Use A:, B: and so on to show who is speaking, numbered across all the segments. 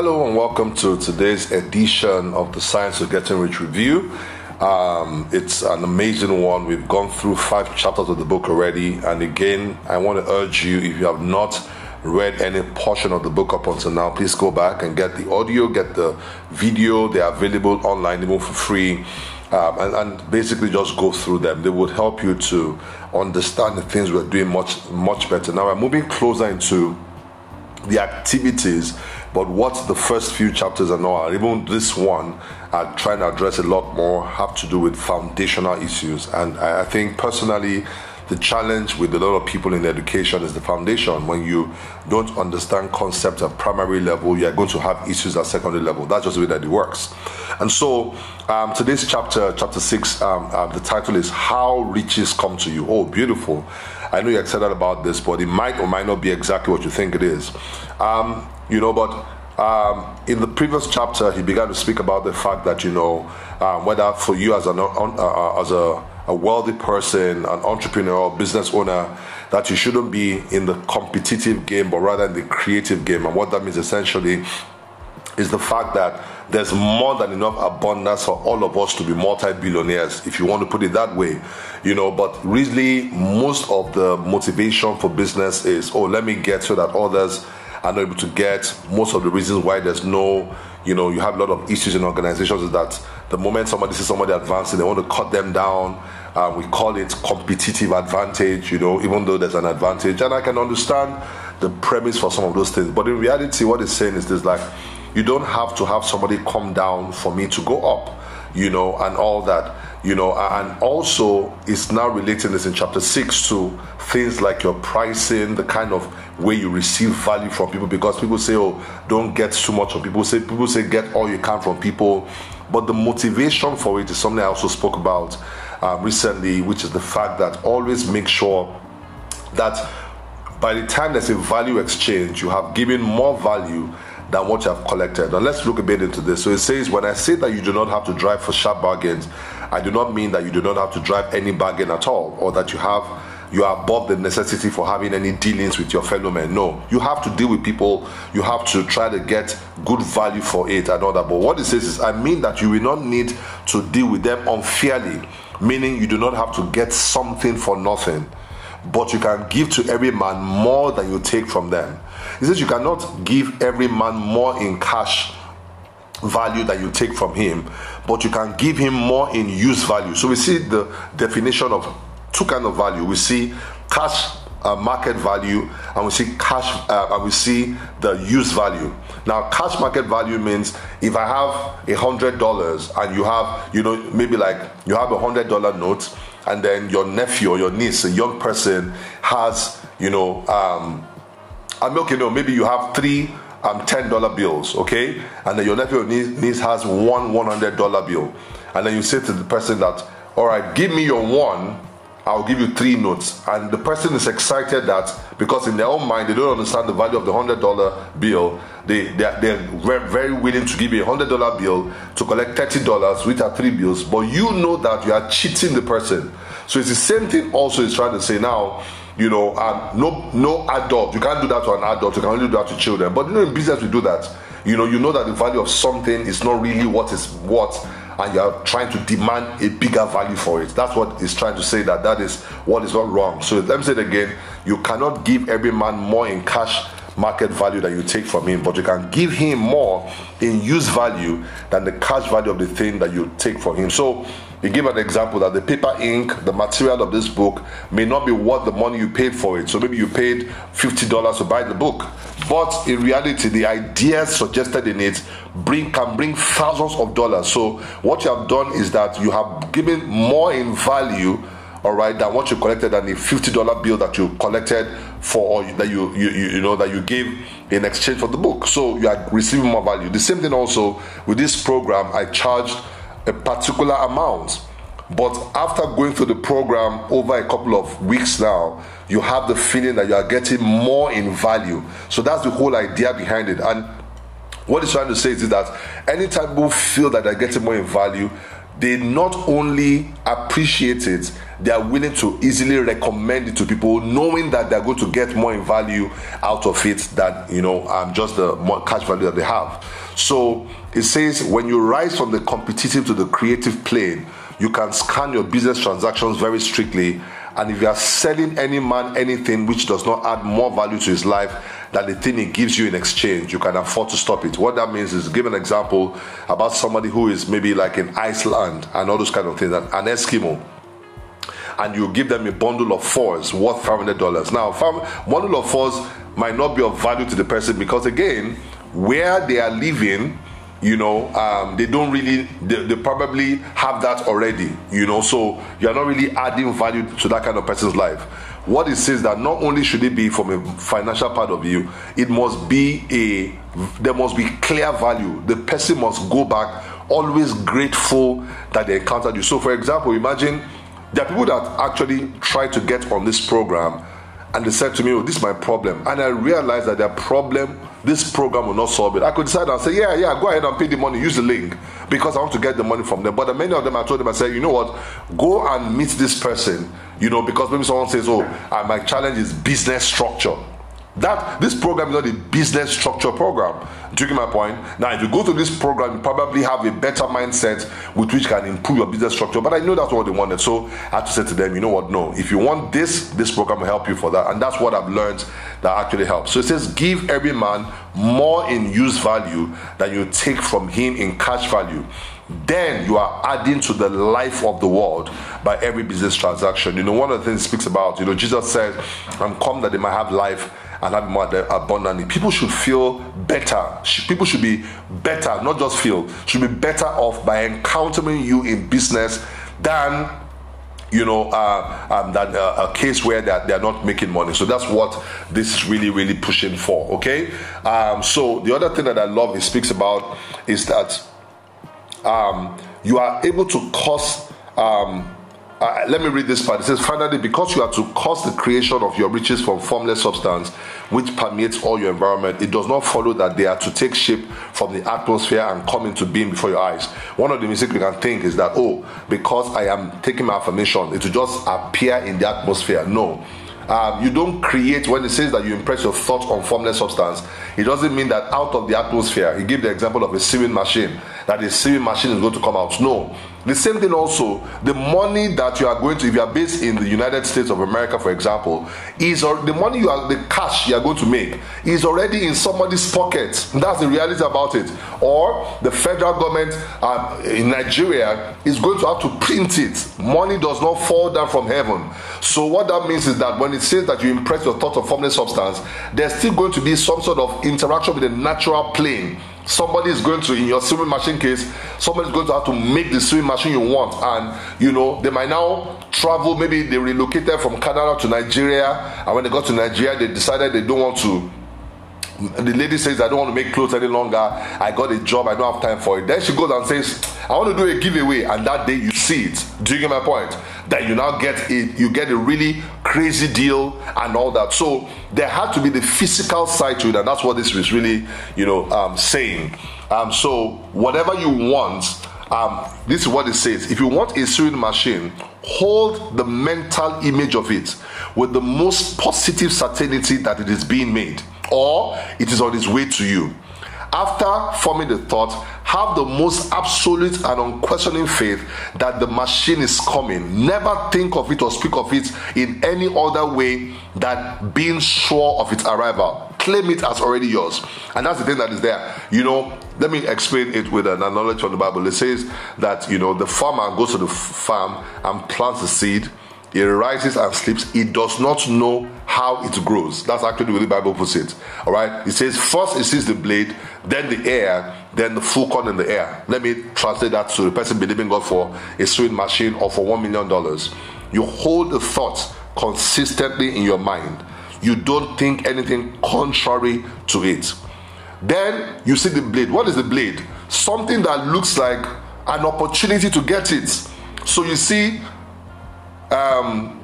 A: Hello and welcome to today's edition of the Science of Getting Rich Review. Um, it's an amazing one. We've gone through five chapters of the book already, and again, I want to urge you if you have not read any portion of the book up until now, please go back and get the audio, get the video. They're available online, even for free. Um, and, and, basically just go through them. They would help you to understand the things we're doing much, much better. Now we're moving closer into the activities but what the first few chapters are not, even this one, are trying to address a lot more, have to do with foundational issues. And I think personally, the challenge with a lot of people in education is the foundation. When you don't understand concepts at primary level, you are going to have issues at secondary level. That's just the way that it works. And so, um, today's chapter, chapter six, um, uh, the title is "How Riches Come to You." Oh, beautiful! I know you're excited about this, but it might or might not be exactly what you think it is. Um, you know, but um, in the previous chapter, he began to speak about the fact that you know um, whether for you as an uh, uh, as a, a wealthy person, an entrepreneur, business owner, that you shouldn't be in the competitive game, but rather in the creative game. And what that means essentially is the fact that there's more than enough abundance for all of us to be multi-billionaires if you want to put it that way you know but really most of the motivation for business is oh let me get so that others are not able to get. Most of the reasons why there's no, you know, you have a lot of issues in organizations is that the moment somebody sees somebody advancing, they want to cut them down. Uh, we call it competitive advantage, you know, even though there's an advantage. And I can understand the premise for some of those things. But in reality, what it's saying is this like, you don't have to have somebody come down for me to go up, you know, and all that you know and also it's now relating this in chapter 6 to things like your pricing the kind of way you receive value from people because people say oh don't get too much from people. Say people say get all you can from people. But the motivation for it is something i also spoke about uh, recently which is the fact that always make sure that by the time there's a value exchange you have given more value than what you have collected. Now let's look a bit into this. So it says, when I say that you do not have to drive for sharp bargains, I do not mean that you do not have to drive any bargain at all, or that you have you are above the necessity for having any dealings with your fellow men. No, you have to deal with people. You have to try to get good value for it and all that. But what it says is, I mean that you will not need to deal with them unfairly, meaning you do not have to get something for nothing, but you can give to every man more than you take from them. He says you cannot give every man more in cash value that you take from him, but you can give him more in use value. So we see the definition of two kind of value. We see cash uh, market value and we see cash uh, and we see the use value now cash market value means if i have a hundred dollars and you have you know maybe like you have a hundred dollar note and then your nephew or your niece a young person has you know um i'm okay no maybe you have three um, ten dollar bills, okay, and then your nephew or niece has one one hundred dollar bill, and then you say to the person that, all right, give me your one, I'll give you three notes, and the person is excited that because in their own mind they don't understand the value of the hundred dollar bill, they they are, they're very willing to give you a hundred dollar bill to collect thirty dollars, which are three bills, but you know that you are cheating the person. So it's the same thing. Also, is trying to say now you know, and no no adult. You can't do that to an adult. You can only do that to children. But you know, in business we do that. You know, you know that the value of something is not really what is what, and you are trying to demand a bigger value for it. That's what he's trying to say. That that is what is not wrong. So let me say it again. You cannot give every man more in cash market value that you take from him, but you can give him more in use value than the cash value of the thing that you take from him. So he gave an example that the paper ink, the material of this book, may not be worth the money you paid for it. So maybe you paid $50 to buy the book. But in reality, the ideas suggested in it bring can bring thousands of dollars. So what you have done is that you have given more in value all right, than what you collected than the fifty dollar bill that you collected for or that you, you you know that you gave in exchange for the book. So you are receiving more value. The same thing also with this program. I charged a particular amount. But after going through the program over a couple of weeks now, you have the feeling that you are getting more in value. So that's the whole idea behind it. And what he's trying to say is that anytime people feel that they're getting more in value, they not only appreciate it, they are willing to easily recommend it to people, knowing that they're going to get more in value out of it than you know um, just the cash value that they have. So it says when you rise from the competitive to the creative plane, you can scan your business transactions very strictly. And if you are selling any man anything which does not add more value to his life than the thing he gives you in exchange, you can afford to stop it. What that means is give an example about somebody who is maybe like in Iceland and all those kind of things, an Eskimo and you give them a bundle of fours worth $500. Now, a bundle of fours might not be of value to the person because, again, where they are living, you know, um, they don't really, they, they, probably have that already, you know, so you're not really adding value to that kind of person's life. What it says that not only should it be from a financial part of view, it must be a, there must be clear value. The person must go back always grateful that they encountered you. So, for example, imagine there are people that actually try to get on this program and they said to me, Oh, this is my problem. And I realized that their problem, this program will not solve it. I could decide and say, Yeah, yeah, go ahead and pay the money, use the link because I want to get the money from them. But many of them, I told them, I said, You know what? Go and meet this person, you know, because maybe someone says, Oh, uh, my challenge is business structure. That this program is not a business structure program. Get my point? Now, if you go to this program, you probably have a better mindset with which can improve your business structure. But I know that's what they wanted. So I had to say to them, you know what? No, if you want this, this program will help you for that. And that's what I've learned that actually helps. So it says, give every man more in use value than you take from him in cash value then you are adding to the life of the world by every business transaction. You know, one of the things speaks about, you know, Jesus said, I'm come that they might have life and have more abundantly. People should feel better. People should be better, not just feel, should be better off by encountering you in business than you know, uh, um, that uh, a case where they're, they're not making money. So that's what this is really, really pushing for. Okay. Um, so the other thing that I love he speaks about is that um, you are able to cause um, uh, let me read this part. It says, finally, because you are to cause the creation of your riches from formless substance, which permeates all your environment, it does not follow that they are to take shape from the atmosphere and come into being before your eyes. One of the mistakes we can think is that, oh, because I am taking my affirmation, it will just appear in the atmosphere. No. Um, you don't create when it says that you impress your thoughts on formless substance it doesn't mean that out of the atmosphere he gave the example of a sewing machine that the sewing machine is going to come out no the same thing also, the money that you are going to, if you are based in the United States of America, for example, is or the money you are, the cash you are going to make is already in somebody's pocket. That's the reality about it. Or the federal government uh, in Nigeria is going to have to print it. Money does not fall down from heaven. So what that means is that when it says that you impress your thought of formless substance, there's still going to be some sort of interaction with the natural plane somebody is going to in your sewing machine case somebody is going to have to make the sewing machine you want. And you know they might now travel maybe they relocated from canada to nigeria. And when they got to nigeria they decided they don't want to the lady says, I don't want to make clothes any longer. I got a job, I don't have time for it. Then she goes and says, I want to do a giveaway, and that day you see it. Do you get my point? That you now get it, you get a really crazy deal and all that. So there had to be the physical side to it, and that's what this is really, you know, um, saying. Um, so whatever you want, um, this is what it says. If you want a sewing machine, hold the mental image of it with the most positive certainty that it is being made or it is on its way to you. After forming the thought, have the most absolute and unquestioning faith that the machine is coming. Never think of it or speak of it in any other way than being sure of its arrival. Claim it as already yours. And that's the thing that is there. You know, let me explain it with an analogy from the Bible. It says that, you know, the farmer goes to the farm and plants the seed it rises and sleeps. It does not know how it grows. That's actually the way the Bible puts it. All right. It says first it sees the blade, then the air, then the full corn in the air. Let me translate that to the person believing God for a sewing machine or for one million dollars. You hold the thought consistently in your mind. You don't think anything contrary to it. Then you see the blade. What is the blade? Something that looks like an opportunity to get it. So you see um,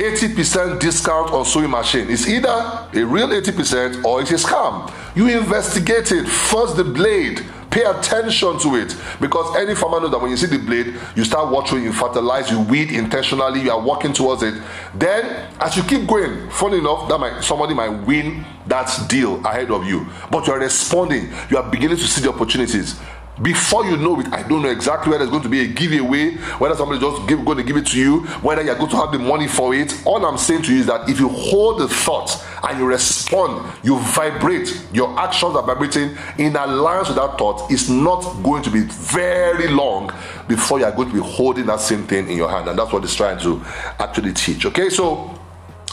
A: 80% discount on sewing machine. It's either a real 80% or it is scam. You investigate it. First the blade, Pay attention to it because any farmer knows that when you see the blade, you start watering, you fertilize, you weed intentionally, you are working towards it. Then, as you keep going, funny enough, that might somebody might win that deal ahead of you, but you are responding. You are beginning to see the opportunities before you know it, I don't know exactly whether it's going to be a giveaway, whether somebody just give, going to give it to you, whether you're going to have the money for it. All I'm saying to you is that if you hold the thought and you respond, you vibrate, your actions are vibrating in alliance with that thought, it's not going to be very long before you're going to be holding that same thing in your hand. And that's what it's trying to actually teach. Okay, so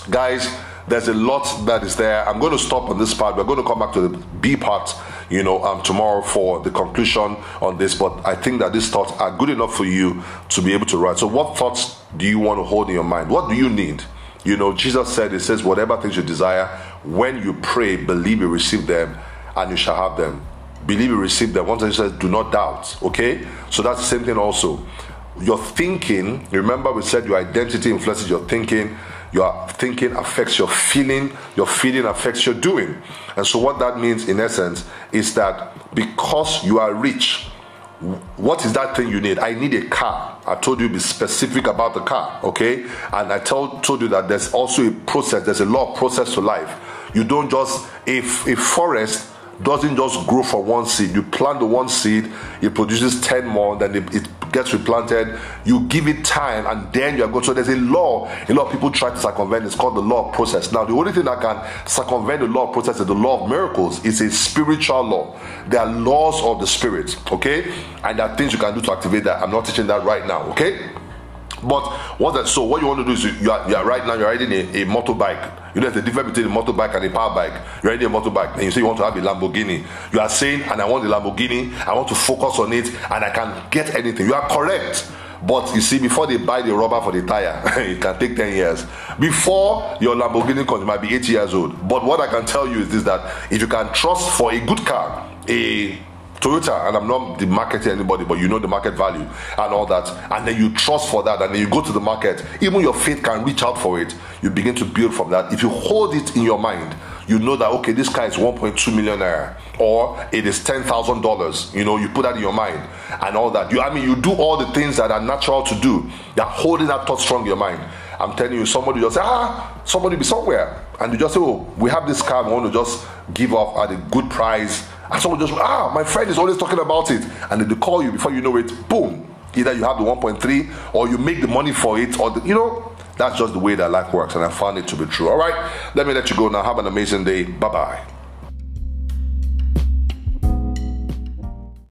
A: guys there's a lot that is there. I'm going to stop on this part. We're going to come back to the B part, you know, um, tomorrow for the conclusion on this. But I think that these thoughts are good enough for you to be able to write. So, what thoughts do you want to hold in your mind? What do you need? You know, Jesus said, He says, whatever things you desire, when you pray, believe you receive them, and you shall have them. Believe you receive them. One he says, do not doubt. Okay? So that's the same thing also. Your thinking, remember we said your identity influences your thinking your thinking affects your feeling, your feeling affects your doing. And so, what that means in essence is that because you are rich, what is that thing you need? I need a car. I told you be specific about the car, okay? And I told told you that there's also a process, there's a lot of process to life. You don't just if a forest doesn't just grow from one seed. You plant the one seed, it produces 10 more, then it, it gets replanted. You give it time, and then you're going. So there's a law. A lot of people try to circumvent. It's called the law of process. Now, the only thing that can circumvent the law of process is the law of miracles. It's a spiritual law. There are laws of the spirit, okay? And there are things you can do to activate that. I'm not teaching that right now, okay? But what that so what you want to do is you are, you are right now you're riding a, a motorbike. You know there's a difference between a motorbike and a power bike. You're riding a motorbike and you say you want to have a Lamborghini. You are saying, and I want the Lamborghini, I want to focus on it, and I can get anything. You are correct. But you see, before they buy the rubber for the tire, it can take 10 years. Before your Lamborghini comes, you might be 80 years old. But what I can tell you is this that if you can trust for a good car, a Toyota, and I'm not the marketing anybody, but you know the market value and all that, and then you trust for that, and then you go to the market, even your faith can reach out for it. You begin to build from that. If you hold it in your mind, you know that okay, this car is 1.2 million naira, or it is ten thousand dollars. You know, you put that in your mind and all that. You, I mean, you do all the things that are natural to do. You're holding that thought strong in your mind. I'm telling you, somebody just say, ah, somebody be somewhere, and you just say, oh, we have this car, we want to just give up at a good price and someone just, ah, my friend is always talking about it. And they call you before you know it, boom. Either you have the 1.3 or you make the money for it, or, the, you know, that's just the way that life works. And I found it to be true. All right, let me let you go now. Have an amazing day. Bye bye.